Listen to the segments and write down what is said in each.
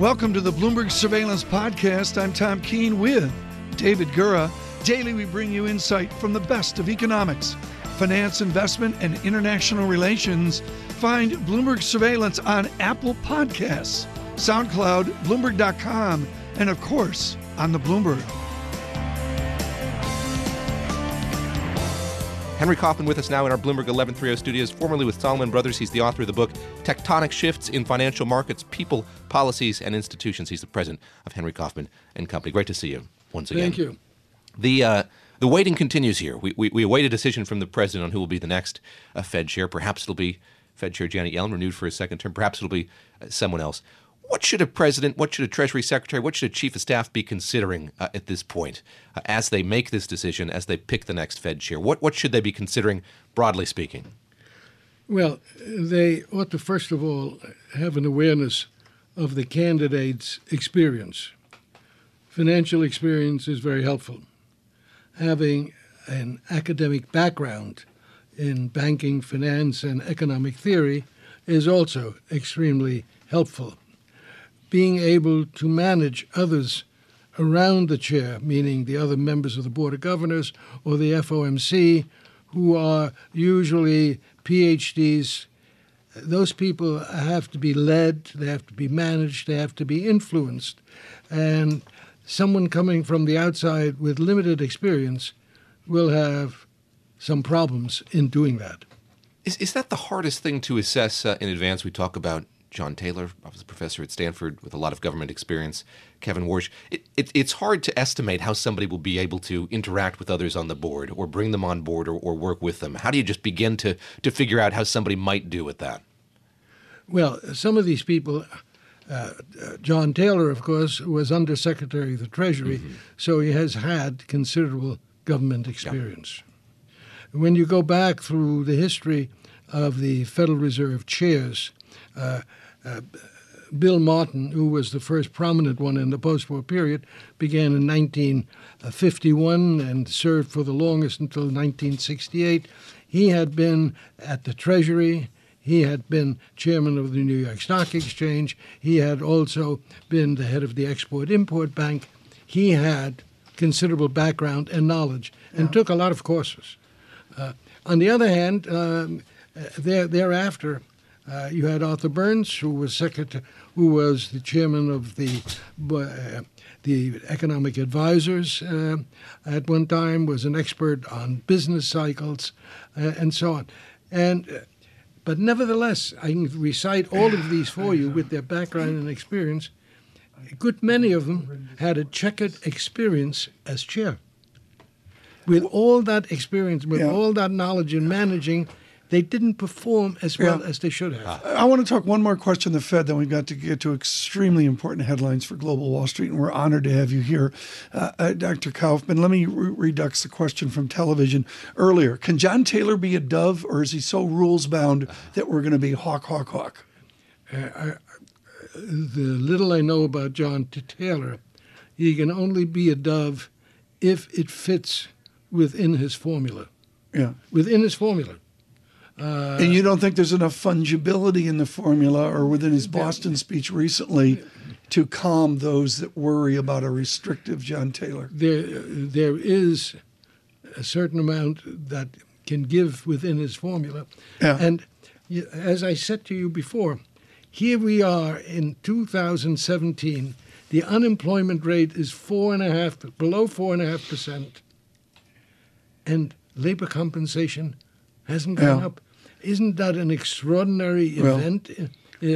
Welcome to the Bloomberg Surveillance Podcast. I'm Tom Keene with David Gura. Daily, we bring you insight from the best of economics, finance, investment, and international relations. Find Bloomberg Surveillance on Apple Podcasts, SoundCloud, Bloomberg.com, and of course, on the Bloomberg. Henry Kaufman with us now in our Bloomberg 1130 studios, formerly with Salomon Brothers. He's the author of the book Tectonic Shifts in Financial Markets, People, Policies, and Institutions. He's the president of Henry Kaufman and Company. Great to see you once again. Thank you. The uh, the waiting continues here. We, we, we await a decision from the president on who will be the next uh, Fed chair. Perhaps it'll be Fed Chair Janet Yellen, renewed for a second term. Perhaps it'll be uh, someone else. What should a president, what should a Treasury Secretary, what should a Chief of Staff be considering uh, at this point uh, as they make this decision, as they pick the next Fed chair? What, what should they be considering, broadly speaking? Well, they ought to first of all have an awareness of the candidate's experience. Financial experience is very helpful. Having an academic background in banking, finance, and economic theory is also extremely helpful. Being able to manage others around the chair, meaning the other members of the Board of Governors or the FOMC, who are usually PhDs, those people have to be led, they have to be managed, they have to be influenced. And someone coming from the outside with limited experience will have some problems in doing that. Is, is that the hardest thing to assess uh, in advance? We talk about John Taylor, I was a professor at Stanford with a lot of government experience, Kevin Warsh. It, it, it's hard to estimate how somebody will be able to interact with others on the board or bring them on board or, or work with them. How do you just begin to, to figure out how somebody might do with that? Well, some of these people, uh, uh, John Taylor, of course, was Undersecretary of the Treasury, mm-hmm. so he has had considerable government experience. Yeah. When you go back through the history of the Federal Reserve chairs, uh, Bill Martin, who was the first prominent one in the post war period, began in 1951 and served for the longest until 1968. He had been at the Treasury. He had been chairman of the New York Stock Exchange. He had also been the head of the Export Import Bank. He had considerable background and knowledge and yeah. took a lot of courses. Uh, on the other hand, um, uh, there, thereafter, uh, you had Arthur Burns, who was secretary, who was the chairman of the uh, the economic advisors uh, at one time, was an expert on business cycles, uh, and so on. And uh, but nevertheless, I can recite all of these for you with their background and experience. A good many of them had a checkered experience as chair. With all that experience, with yeah. all that knowledge in managing they didn't perform as well yeah. as they should have. I want to talk one more question to the Fed, then we've got to get to extremely important headlines for Global Wall Street, and we're honored to have you here. Uh, uh, Dr. Kaufman, let me re- redux the question from television earlier. Can John Taylor be a dove, or is he so rules bound that we're going to be hawk, hawk, hawk? Uh, I, the little I know about John Taylor, he can only be a dove if it fits within his formula. Yeah. Within his formula. Uh, and you don't think there's enough fungibility in the formula or within his Boston speech recently to calm those that worry about a restrictive John Taylor? There, there is a certain amount that can give within his formula. Yeah. And as I said to you before, here we are in 2017. The unemployment rate is four and a half, below four and a half percent, and labor compensation hasn't gone yeah. up. Isn't that an extraordinary well, event uh,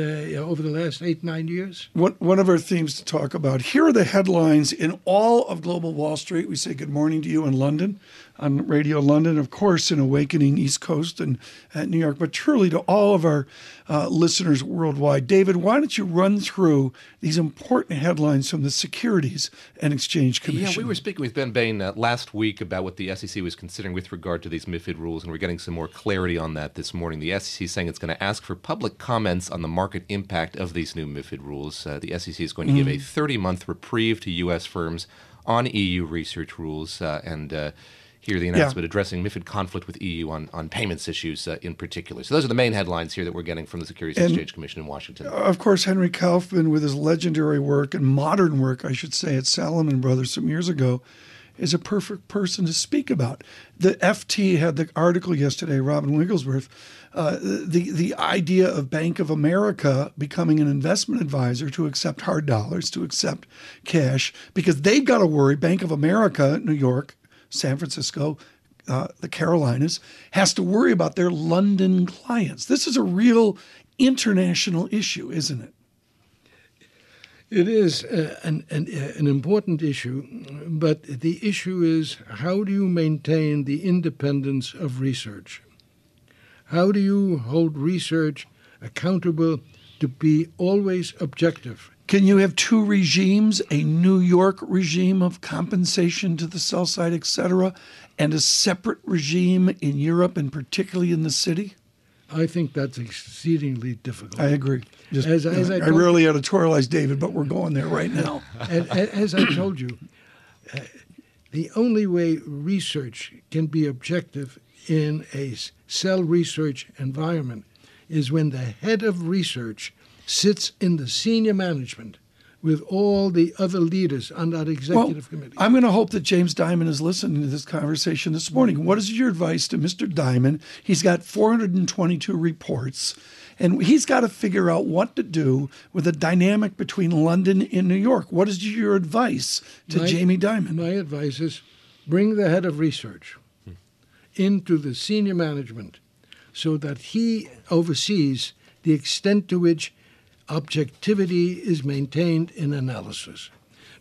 over the last eight, nine years? One, one of our themes to talk about. Here are the headlines in all of Global Wall Street. We say good morning to you in London on Radio London, of course, in Awakening East Coast and at New York, but truly to all of our uh, listeners worldwide. David, why don't you run through these important headlines from the Securities and Exchange Commission? Yeah, we were speaking with Ben Bain uh, last week about what the SEC was considering with regard to these MIFID rules, and we're getting some more clarity on that this morning. The SEC is saying it's going to ask for public comments on the market impact of these new MIFID rules. Uh, the SEC is going to mm. give a 30 month reprieve to U.S. firms on EU research rules, uh, and uh, hear the announcement yeah. addressing MIFID conflict with EU on, on payments issues uh, in particular. So those are the main headlines here that we're getting from the Securities and Exchange Commission in Washington. Of course, Henry Kaufman, with his legendary work and modern work, I should say, at Salomon Brothers some years ago, is a perfect person to speak about. The FT had the article yesterday, Robin Wigglesworth, uh, the the idea of Bank of America becoming an investment advisor to accept hard dollars, to accept cash, because they've got to worry. Bank of America, New York, San Francisco, uh, the Carolinas, has to worry about their London clients. This is a real international issue, isn't it? It is uh, an, an, uh, an, important issue, but the issue is how do you maintain the independence of research? How do you hold research accountable to be always objective? Can you have two regimes, a New York regime of compensation to the sell side, et cetera, and a separate regime in Europe and particularly in the city? I think that's exceedingly difficult. I agree. Just, as, as I, I rarely editorialize David, but we're going there right now. and, as I told you, uh, the only way research can be objective in a sell research environment is when the head of research sits in the senior management with all the other leaders on that executive well, committee. I'm going to hope that James Dimon is listening to this conversation this morning. What is your advice to Mr. Dimon? He's got 422 reports, and he's got to figure out what to do with the dynamic between London and New York. What is your advice to my, Jamie Dimon? My advice is bring the head of research into the senior management so that he oversees the extent to which objectivity is maintained in analysis.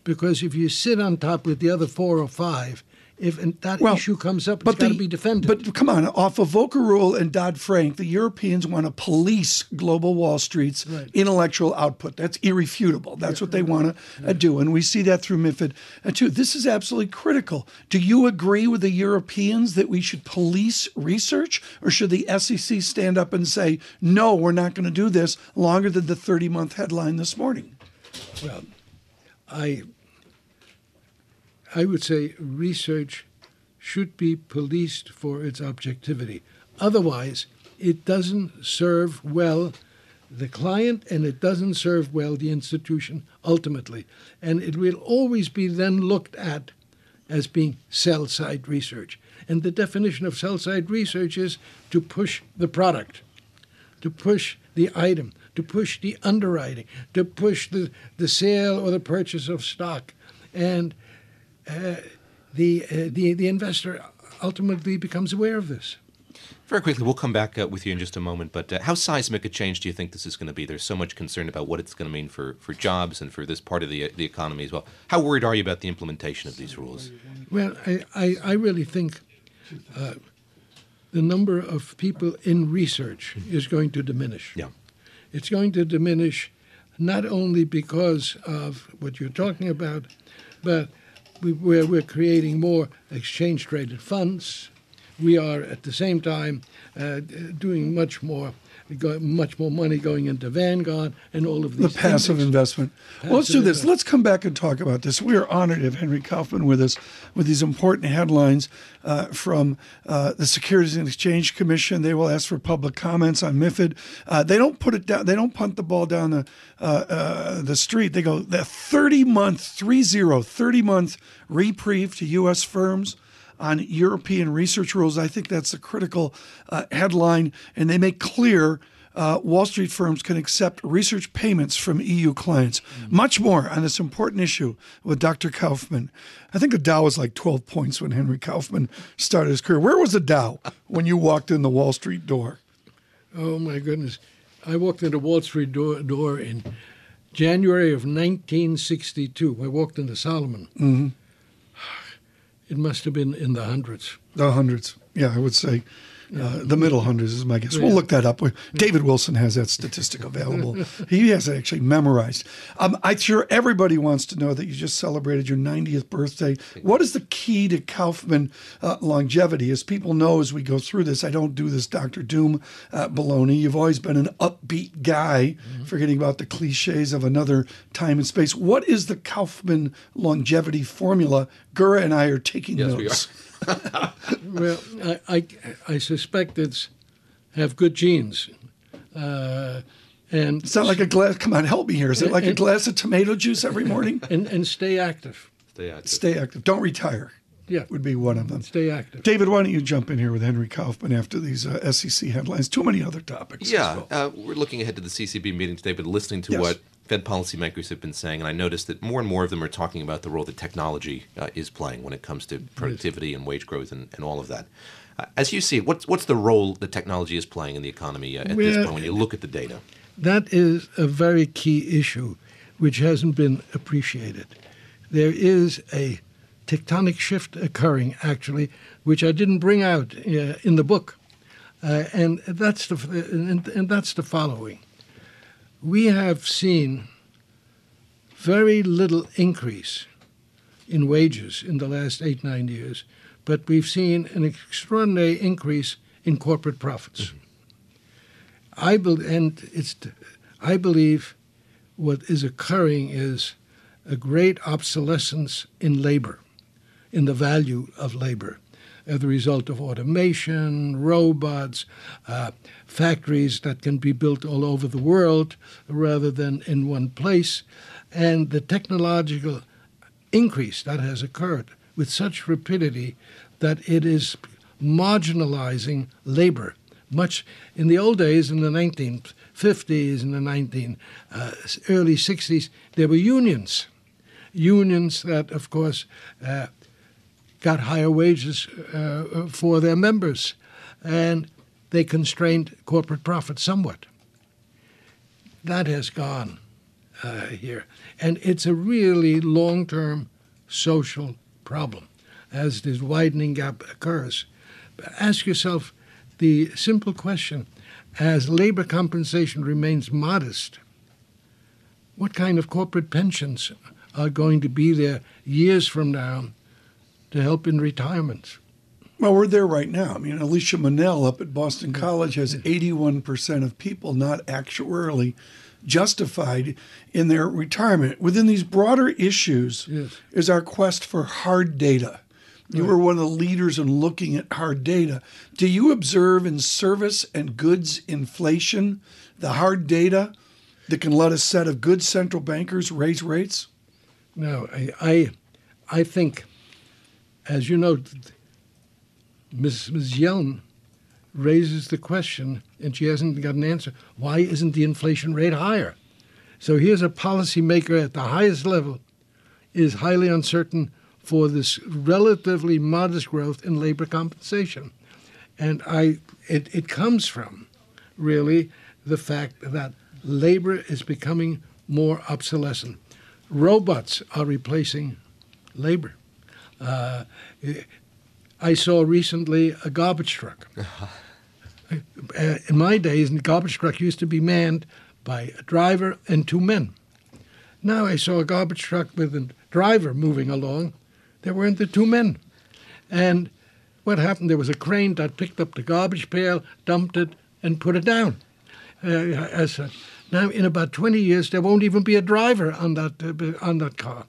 Because if you sit on top with the other four or five, if that well, issue comes up, it's got to be defended. But come on, off of Volcker Rule and Dodd Frank, the Europeans want to police global Wall Street's right. intellectual output. That's irrefutable. That's yeah, what they right. want to uh, do, and we see that through MiFID uh, too. This is absolutely critical. Do you agree with the Europeans that we should police research, or should the SEC stand up and say, "No, we're not going to do this"? Longer than the thirty-month headline this morning. Well, I I would say research should be policed for its objectivity. Otherwise, it doesn't serve well the client and it doesn't serve well the institution ultimately. And it will always be then looked at as being sell side research. And the definition of sell side research is to push the product, to push the item, to push the underwriting, to push the, the sale or the purchase of stock. And uh, the, uh, the, the investor ultimately becomes aware of this. Very quickly, we'll come back uh, with you in just a moment. But uh, how seismic a change do you think this is going to be? There's so much concern about what it's going to mean for, for jobs and for this part of the the economy as well. How worried are you about the implementation of these rules? Well, I, I, I really think uh, the number of people in research is going to diminish. Yeah. It's going to diminish not only because of what you're talking about, but we, we're, we're creating more exchange traded funds. We are at the same time uh, doing much more much more money going into Vanguard and all of these the passive things. investment. Passive well, let's do this. Let's come back and talk about this. We are honored to have Henry Kaufman with us with these important headlines uh, from uh, the Securities and Exchange Commission. They will ask for public comments on MIFID. Uh, they don't put it down. They don't punt the ball down the uh, uh, the street. They go the 30 month, 3 0, 30 month reprieve to U.S. firms on European research rules. I think that's a critical uh, headline, and they make clear. Uh, Wall Street firms can accept research payments from EU clients. Mm-hmm. Much more on this important issue with Dr. Kaufman. I think the Dow was like 12 points when Henry Kaufman started his career. Where was the Dow when you walked in the Wall Street door? Oh, my goodness. I walked in the Wall Street door, door in January of 1962. I walked into Salomon. Mm-hmm. It must have been in the hundreds. The hundreds, yeah, I would say. Uh, the middle hundreds is my guess. We'll look that up. David Wilson has that statistic available. he has it actually memorized. Um, I'm sure everybody wants to know that you just celebrated your 90th birthday. What is the key to Kaufman uh, longevity? As people know, as we go through this, I don't do this Dr. Doom uh, baloney. You've always been an upbeat guy, mm-hmm. forgetting about the cliches of another time and space. What is the Kaufman longevity formula? Gura and I are taking yes, notes. Well, I, I, I suspect it's have good genes. Uh, and It's not like a glass. Come on, help me here. Is it like a glass of tomato juice every morning? and, and stay active. Stay active. Stay active. Don't retire. Yeah, Would be one of them. stay active. David, why don't you jump in here with Henry Kaufman after these uh, SEC headlines? Too many other topics. as Yeah, well. uh, we're looking ahead to the CCB meeting today, but listening to Yes. what Fed policymakers have been saying, and I noticed that more and more of them are talking about the role that technology uh, is playing when it comes to productivity and wage growth and, and all of that. Uh, as you see what's what's the role that technology is playing in the economy uh, at this point when you look at the data? That is a very key issue which hasn't been appreciated. There is a tectonic shift occurring, actually, which I didn't bring out uh, in the book. Uh, and, that's the, and, and that's the following. We have seen very little increase in wages in the last eight, nine years, but we've seen an extraordinary increase in corporate profits. Mm-hmm. I bel and it's I believe what is occurring is a great obsolescence in labor, in the value of labor, as a result of automation, robots, uh, factories that can be built all over the world rather than in one place, and the technological increase that has occurred with such rapidity that it is marginalizing labor. Much in the old days, in the 1950s and the 19 uh, early 60s, there were unions, unions that, of course, uh, got higher wages uh, for their members, and they constrained corporate profit somewhat. That has gone uh, here, and it's a really long-term social problem as this widening gap occurs. Ask yourself the simple question as labor compensation remains modest, what kind of corporate pensions are going to be there years from now to help in retirements. Well, we're there right now. I mean, Alicia Munnell up at Boston College has 81% of people not actuarially justified in their retirement. Within these broader issues Yes. is our quest for hard data. You were one of the leaders in looking at hard data. Do you observe in service and goods inflation the hard data that can let a set of good central bankers raise rates? No, I, I, I think, as you know, Ms. Ms. Yellen raises the question, and she hasn't got an answer. Why isn't the inflation rate higher? So here's a policymaker at the highest level is highly uncertain for this relatively modest growth in labor compensation. And I, it, it comes from really the fact that labor is becoming more obsolescent. Robots are replacing labor. Uh, I saw recently a garbage truck. Uh, in my days, the garbage truck used to be manned by a driver and two men. Now I saw a garbage truck with a driver moving along. There weren't the two men. And what happened? There was a crane that picked up the garbage pail, dumped it, and put it down. Uh, as. Now, in about 20 years, there won't even be a driver on that uh, on that car.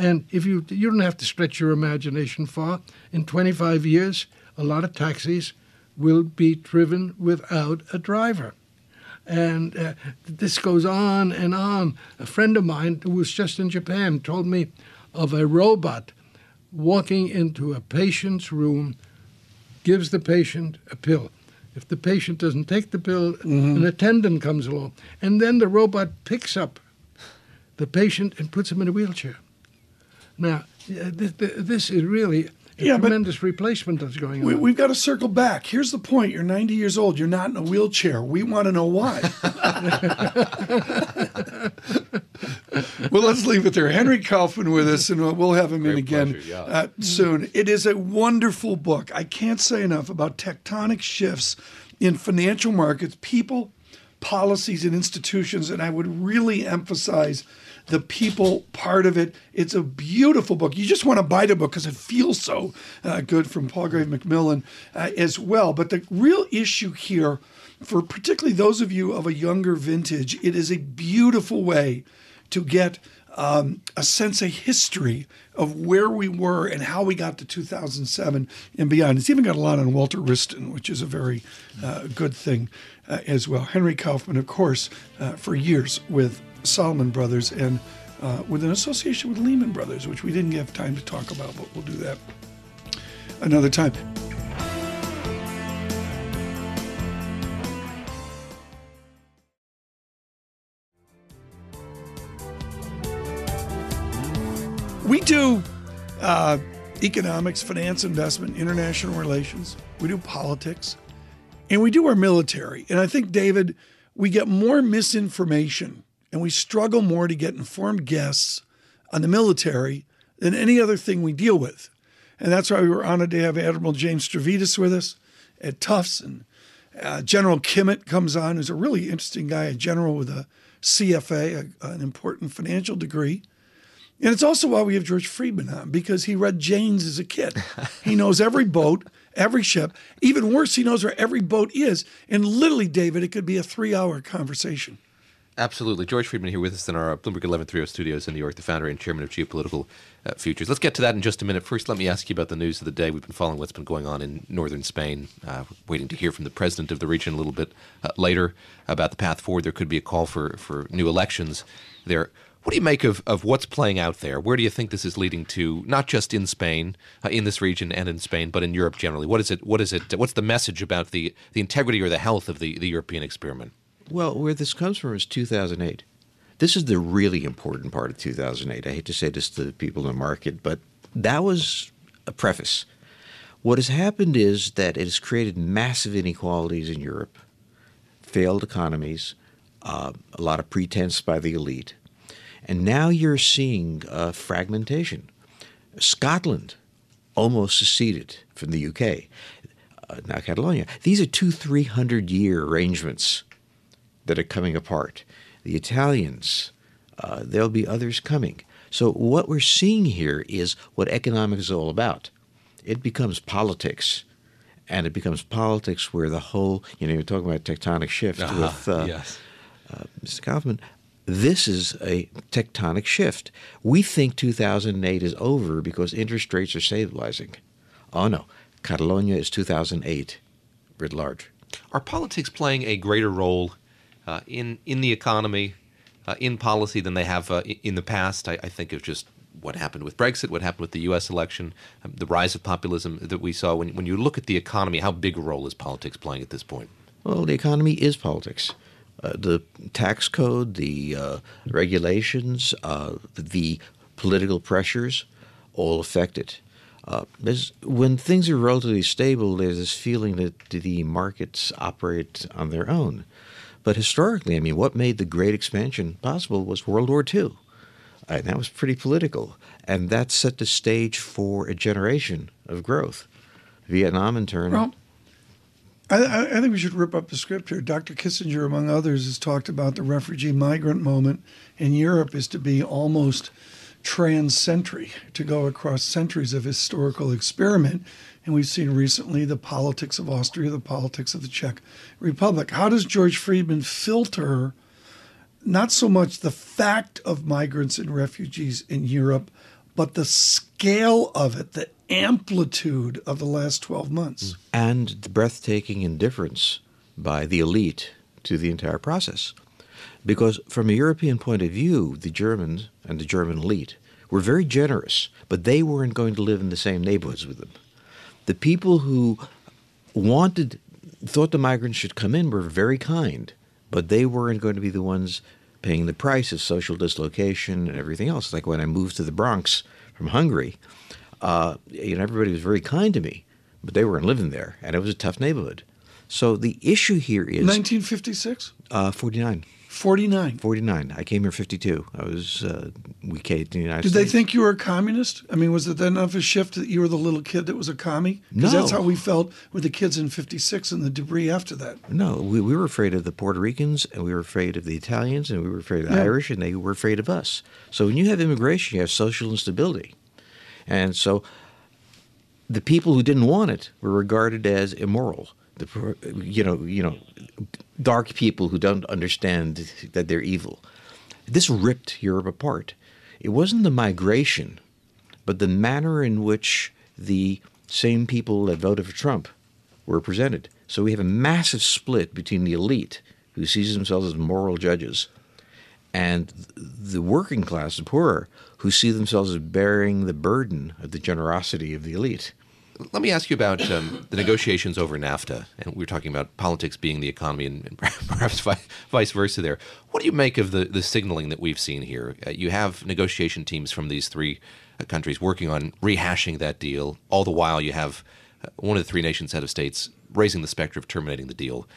And if you you don't have to stretch your imagination far. In 25 years, a lot of taxis will be driven without a driver. And uh, this goes on and on. A friend of mine who was just in Japan told me of a robot walking into a patient's room, gives the patient a pill. If the patient doesn't take the pill, an attendant comes along, and then the robot picks up the patient and puts him in a wheelchair. Now, uh, th- th- this is really a Yeah, tremendous replacement that's going on. We, we've got to circle back. Here's the point. You're 90 years old. You're not in a wheelchair. We want to know why. well, let's leave it there. Henry Kaufman with us, and we'll have him in again pleasure, yeah. uh, soon. It is a wonderful book. I can't say enough about tectonic shifts in financial markets, people, policies, and institutions. And I would really emphasize the people part of it. It's a beautiful book. You just want to buy the book because it feels so uh, good from Palgrave Macmillan uh, as well. But the real issue here, for particularly those of you of a younger vintage, it is a beautiful way to get um, a sense of history of where we were and how we got to 2007 and beyond. It's even got a lot on Walter Wriston, which is a very uh, good thing uh, as well. Henry Kaufman, of course, uh, for years with Salomon Brothers and uh, with an association with Lehman Brothers, which we didn't have time to talk about, but we'll do that another time. We do uh, economics, finance, investment, international relations. We do politics, and we do our military. And I think, David, we get more misinformation and we struggle more to get informed guests on the military than any other thing we deal with. And that's why we were honored to have Admiral James Stavridis with us at Tufts. And uh, General Kimmitt comes on, who's a really interesting guy, a general with a CFA, a, an important financial degree. And it's also why we have George Friedman on because he read Jane's as a kid. he knows every boat, every ship. Even worse, he knows where every boat is. And literally, David, it could be a three hour conversation. Absolutely. George Friedman here with us in our Bloomberg 1130 studios in New York, the founder and chairman of Geopolitical uh, Futures. Let's get to that in just a minute. First, let me ask you about the news of the day. We've been following what's been going on in northern Spain, uh, waiting to hear from the president of the region a little bit uh, later about the path forward. There could be a call for, for new elections there. What do you make of, of what's playing out there? Where do you think this is leading to, not just in Spain, uh, in this region and in Spain, but in Europe generally? What is it? What is it? What's the message about the, the integrity or the health of the, the European experiment? Well, where this comes from is 2008. This is the really important part of 2008. I hate to say this to the people in the market, but that was a preface. What has happened is that it has created massive inequalities in Europe, failed economies, uh, a lot of pretense by the elite. And now you're seeing uh, fragmentation. Scotland almost seceded from the UK. Uh, now Catalonia. These are two, three hundred year arrangements that are coming apart. The Italians, uh, there'll be others coming. So what we're seeing here is what economics is all about. It becomes politics, and it becomes politics where the whole, you know, you're talking about tectonic shift uh-huh. with uh, yes. uh, Mr. Kaufman this is a tectonic shift. We think 2008 is over because interest rates are stabilizing. Oh no, Catalonia is 2008 writ large. Are politics playing a greater role uh, in in the economy, uh, in policy than they have uh, in the past? I, I, think of just what happened with Brexit, what happened with the U.S. election, um, the rise of populism that we saw. When when you look at the economy, how big a role is politics playing at this point? Well, the economy is politics. Uh, the tax code, the uh, regulations, the political pressures all affect it. Uh, when things are relatively stable, there's this feeling that the markets operate on their own. But historically, I mean, what made the great expansion possible was World War II. And that was pretty political. And that set the stage for a generation of growth. Vietnam, in turn, well, I, I, think we should rip up the script here. Dr. Kissinger, among others, has talked about the refugee migrant moment in Europe is to be almost trans-century, to go across centuries of historical experiment. And we've seen recently the politics of Austria, the politics of the Czech Republic. How does George Friedman filter not so much the fact of migrants and refugees in Europe, but the scale of it, the amplitude of the last 12 months. And the breathtaking indifference by the elite to the entire process. Because from a European point of view, the Germans and the German elite were very generous, but they weren't going to live in the same neighborhoods with them. The people who wanted, thought the migrants should come in were very kind, but they weren't going to be the ones paying the price of social dislocation and everything else. Like when I moved to the Bronx from Hungary, uh, you know, everybody was very kind to me, but they weren't living there, and it was a tough neighborhood. So the issue here is 1956, uh, 49. 49. 49. I came here 52. I was, uh, we came to the United Did States. Did they think you were a communist? I mean, was it then enough a shift that you were the little kid that was a commie? Because No. that's how we felt with the kids in 56 and the debris after that. No, we, we were afraid of the Puerto Ricans, and we were afraid of the Italians, and we were afraid of the Yeah. Irish, and they were afraid of us. So when you have immigration, you have social instability. And so the people who didn't want it were regarded as immoral. The, you know, you know, dark people who don't understand that they're evil. This ripped Europe apart. It wasn't the migration, but the manner in which the same people that voted for Trump were presented. So we have a massive split between the elite, who sees themselves as moral judges, and the working class, the poor, who see themselves as bearing the burden of the generosity of the elite. Let me ask you about um, the negotiations over NAFTA, and we were talking about politics being the economy, and, and perhaps vice versa. There, what do you make of the the signaling that we've seen here? Uh, you have negotiation teams from these three uh, countries working on rehashing that deal. All the while, you have uh, one of the three nations' head of states raising the specter of terminating the deal.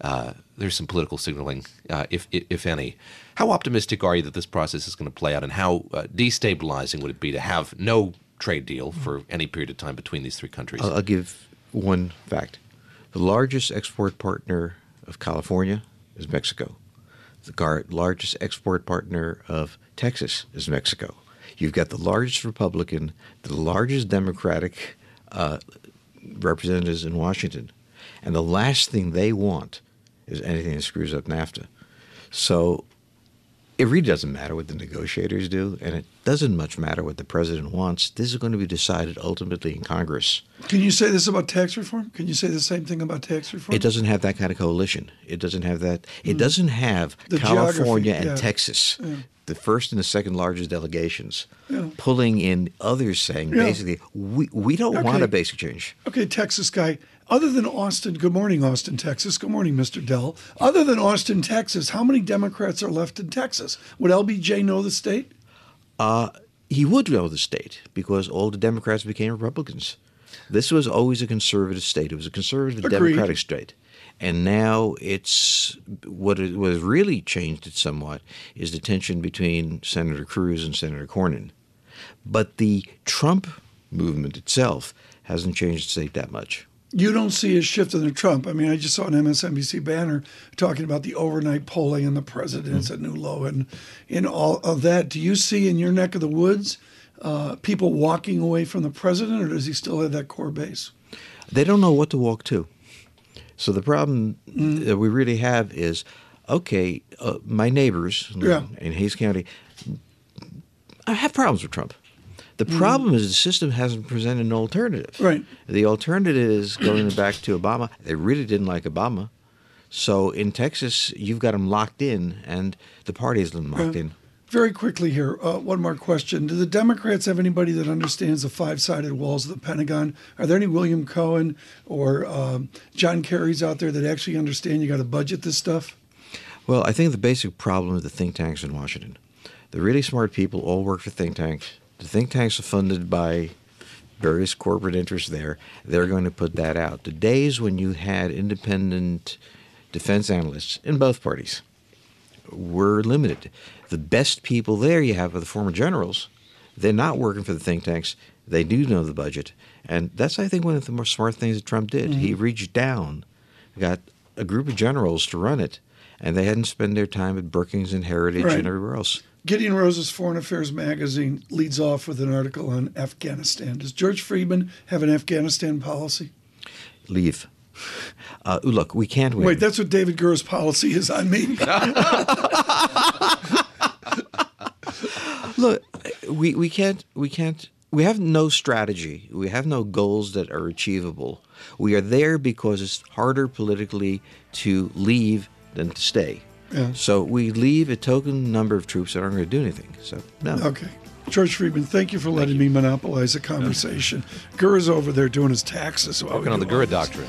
Uh, there's some political signaling, uh, if, if any. How optimistic are you that this process is going to play out, and how uh, destabilizing would it be to have no trade deal for any period of time between these three countries? I'll, I'll give one fact: the largest export partner of California is Mexico. The largest export partner of Texas is Mexico. You've got the largest Republican, the largest Democratic uh, representatives in Washington, and the last thing they want is anything that screws up NAFTA. So it really doesn't matter what the negotiators do, and it doesn't much matter what the president wants. This is going to be decided ultimately in Congress. Can you say this about tax reform? Can you say the same thing about tax reform? It doesn't have that kind of coalition. It doesn't have that. It mm. doesn't have the California and yeah. Texas, yeah. the first and the second largest delegations, yeah. pulling in others saying basically, we, we don't okay. want a basic change. Okay, Texas guy other than Austin, good morning, Austin, Texas. Good morning, Mr. Dell. Other than Austin, Texas, how many Democrats are left in Texas? Would LBJ know the state? Uh, he would know the state because all the Democrats became Republicans. This was always a conservative state. It was a conservative Agreed. Democratic state. And now it's what it was really changed it somewhat is the tension between Senator Cruz and Senator Cornyn. But the Trump movement itself hasn't changed the state that much you don't see a shift in the Trump. I mean, I just saw an MSNBC banner talking about the overnight polling and the presidents mm-hmm. at new low and in all of that. Do you see in your neck of the woods uh, people walking away from the president, or does he still have that core base? They don't know what to walk to. So the problem mm-hmm. that we really have is, okay, uh, my neighbors yeah. in Hays County, I have problems with Trump. The mm-hmm. problem is the system hasn't presented an alternative. Right. The alternative is going back to Obama. They really didn't like Obama. So in Texas, you've got them locked in, and the party is locked in. Very quickly here, uh, one more question. Do the Democrats have anybody that understands the five sided walls of the Pentagon? Are there any William Cohen or um, John Kerry's out there that actually understand you got to budget this stuff? Well, I think the basic problem is the think tanks in Washington. The really smart people all work for think tanks. The think tanks are funded by various corporate interests there. They're going to put that out. The days when you had independent defense analysts in both parties were limited. The best people there you have are the former generals. They're not working for the think tanks. They do know the budget. And that's, I think, one of the more smart things that Trump did. Mm-hmm. He reached down, got a group of generals to run it, and they hadn't spent their time at Brookings and Heritage right. and everywhere else. Gideon Rose's Foreign Affairs magazine leads off with an article on Afghanistan. Does George Friedman have an Afghanistan policy? Leave. Uh, look, we can't win. Wait, that's what David Gura's policy is on me. look, we, we can't we can't we have no strategy. We have no goals that are achievable. We are there because it's harder politically to leave than to stay. Yeah. So we leave a token number of troops that aren't going to do anything. So no. Okay. George Friedman, thank you for letting you. me monopolize the conversation. Gura's over there doing his taxes. Working on the Gura doctrine.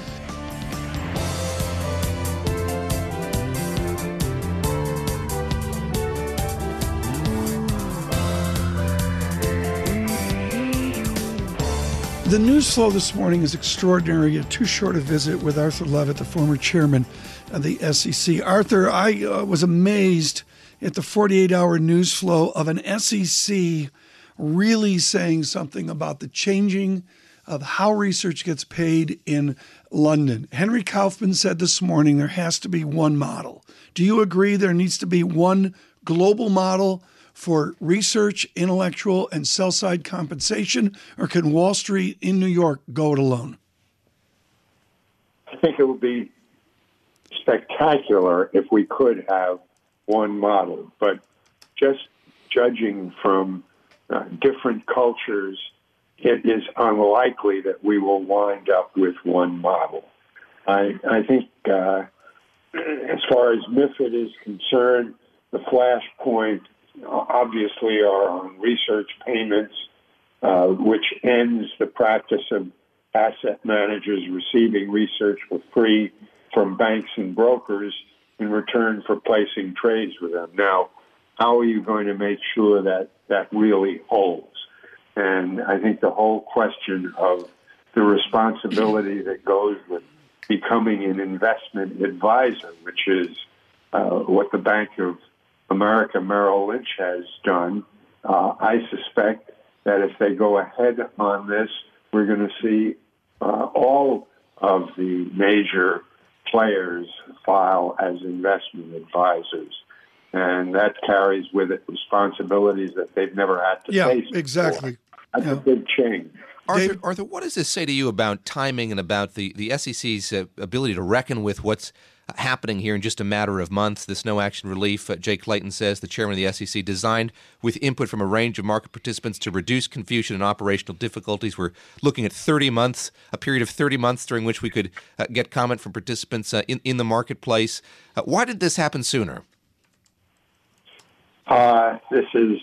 The news flow this morning is extraordinary. A too short a visit with Arthur Levitt, the former chairman of the SEC. Arthur, I uh, was amazed at the 48 hour news flow of an SEC really saying something about the changing of how research gets paid in London. Henry Kaufman said this morning there has to be one model. Do you agree there needs to be one global model for research, intellectual, and sell side compensation, or can Wall Street in New York go it alone? I think it would be spectacular if we could have one model, but just judging from uh, different cultures, it is unlikely that we will wind up with one model. I, I think, uh, as far as MIFID is concerned, the flashpoint obviously are on research payments, uh, which ends the practice of asset managers receiving research for free from banks and brokers in return for placing trades with them. Now, how are you going to make sure that that really holds? And I think the whole question of the responsibility that goes with becoming an investment advisor, which is uh, what the Bank of America Merrill Lynch has done. Uh, I suspect that if they go ahead on this, we're going to see uh, all of the major players file as investment advisors. And that carries with it responsibilities that they've never had to yeah, face. exactly. Before. That's Yeah. a big change. Arthur, Dave- Arthur, what does this say to you about timing and about the, the SEC's uh, ability to reckon with what's happening here in just a matter of months? This no action relief, uh, Jay Clayton says, the chairman of the SEC, designed with input from a range of market participants to reduce confusion and operational difficulties. We're looking at 30 months, a period of 30 months during which we could uh, get comment from participants uh, in, in the marketplace. Uh, why did this happen sooner? Uh, this is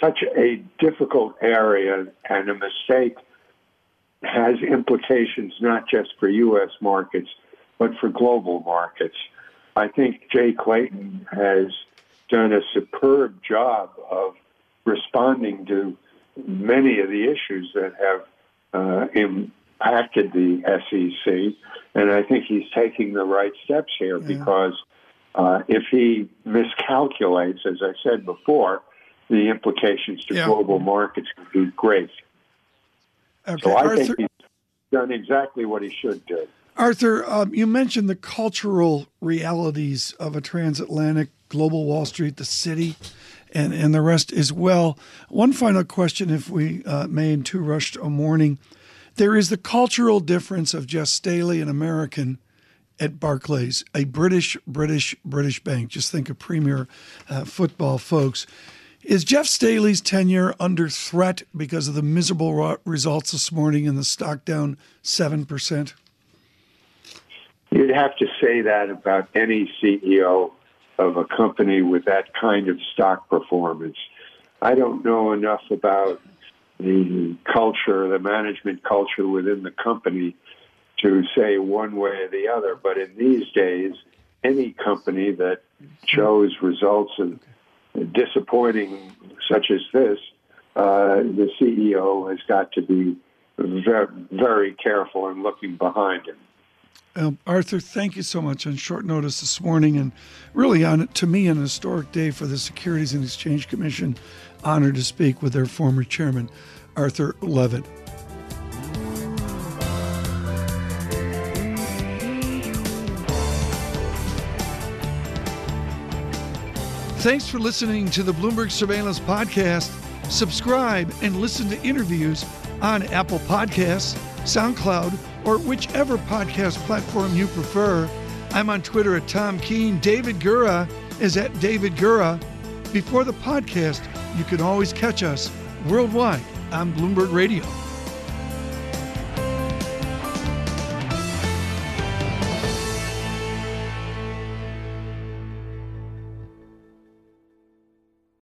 such a difficult area, and a mistake has implications not just for U.S. markets, but for global markets. I think Jay Clayton has done a superb job of responding to many of the issues that have uh, impacted the SEC, and I think he's taking the right steps here because uh, if he miscalculates, as I said before, the implications to Yeah. global markets could be great. Okay, So I Arthur, think he's done exactly what he should do. Arthur, um, you mentioned the cultural realities of a transatlantic global Wall Street, the city, and, and the rest as well. One final question, if we uh, may, in too rushed a morning. There is the cultural difference of Jes Staley, an American at Barclays, a British, British, British bank. Just think of premier uh, football folks. Is Jes Staley's tenure under threat because of the miserable results this morning and the stock down 7%? You'd have to say that about any CEO of a company with that kind of stock performance. I don't know enough about the culture, the management culture within the company to say one way or the other. But in these days, any company that shows results of disappointing such as this, uh, the CEO has got to be very, very careful in looking behind him. Um, Arthur, thank you so much on short notice this morning, and really on to me an historic day for the Securities and Exchange Commission. Honored to speak with their former chairman, Arthur Levitt. Thanks for listening to the Bloomberg Surveillance Podcast. Subscribe and listen to interviews on Apple Podcasts, SoundCloud, or whichever podcast platform you prefer. I'm on Twitter at Tom Keene. David Gura is at David Gura. Before the podcast, you can always catch us worldwide on Bloomberg Radio.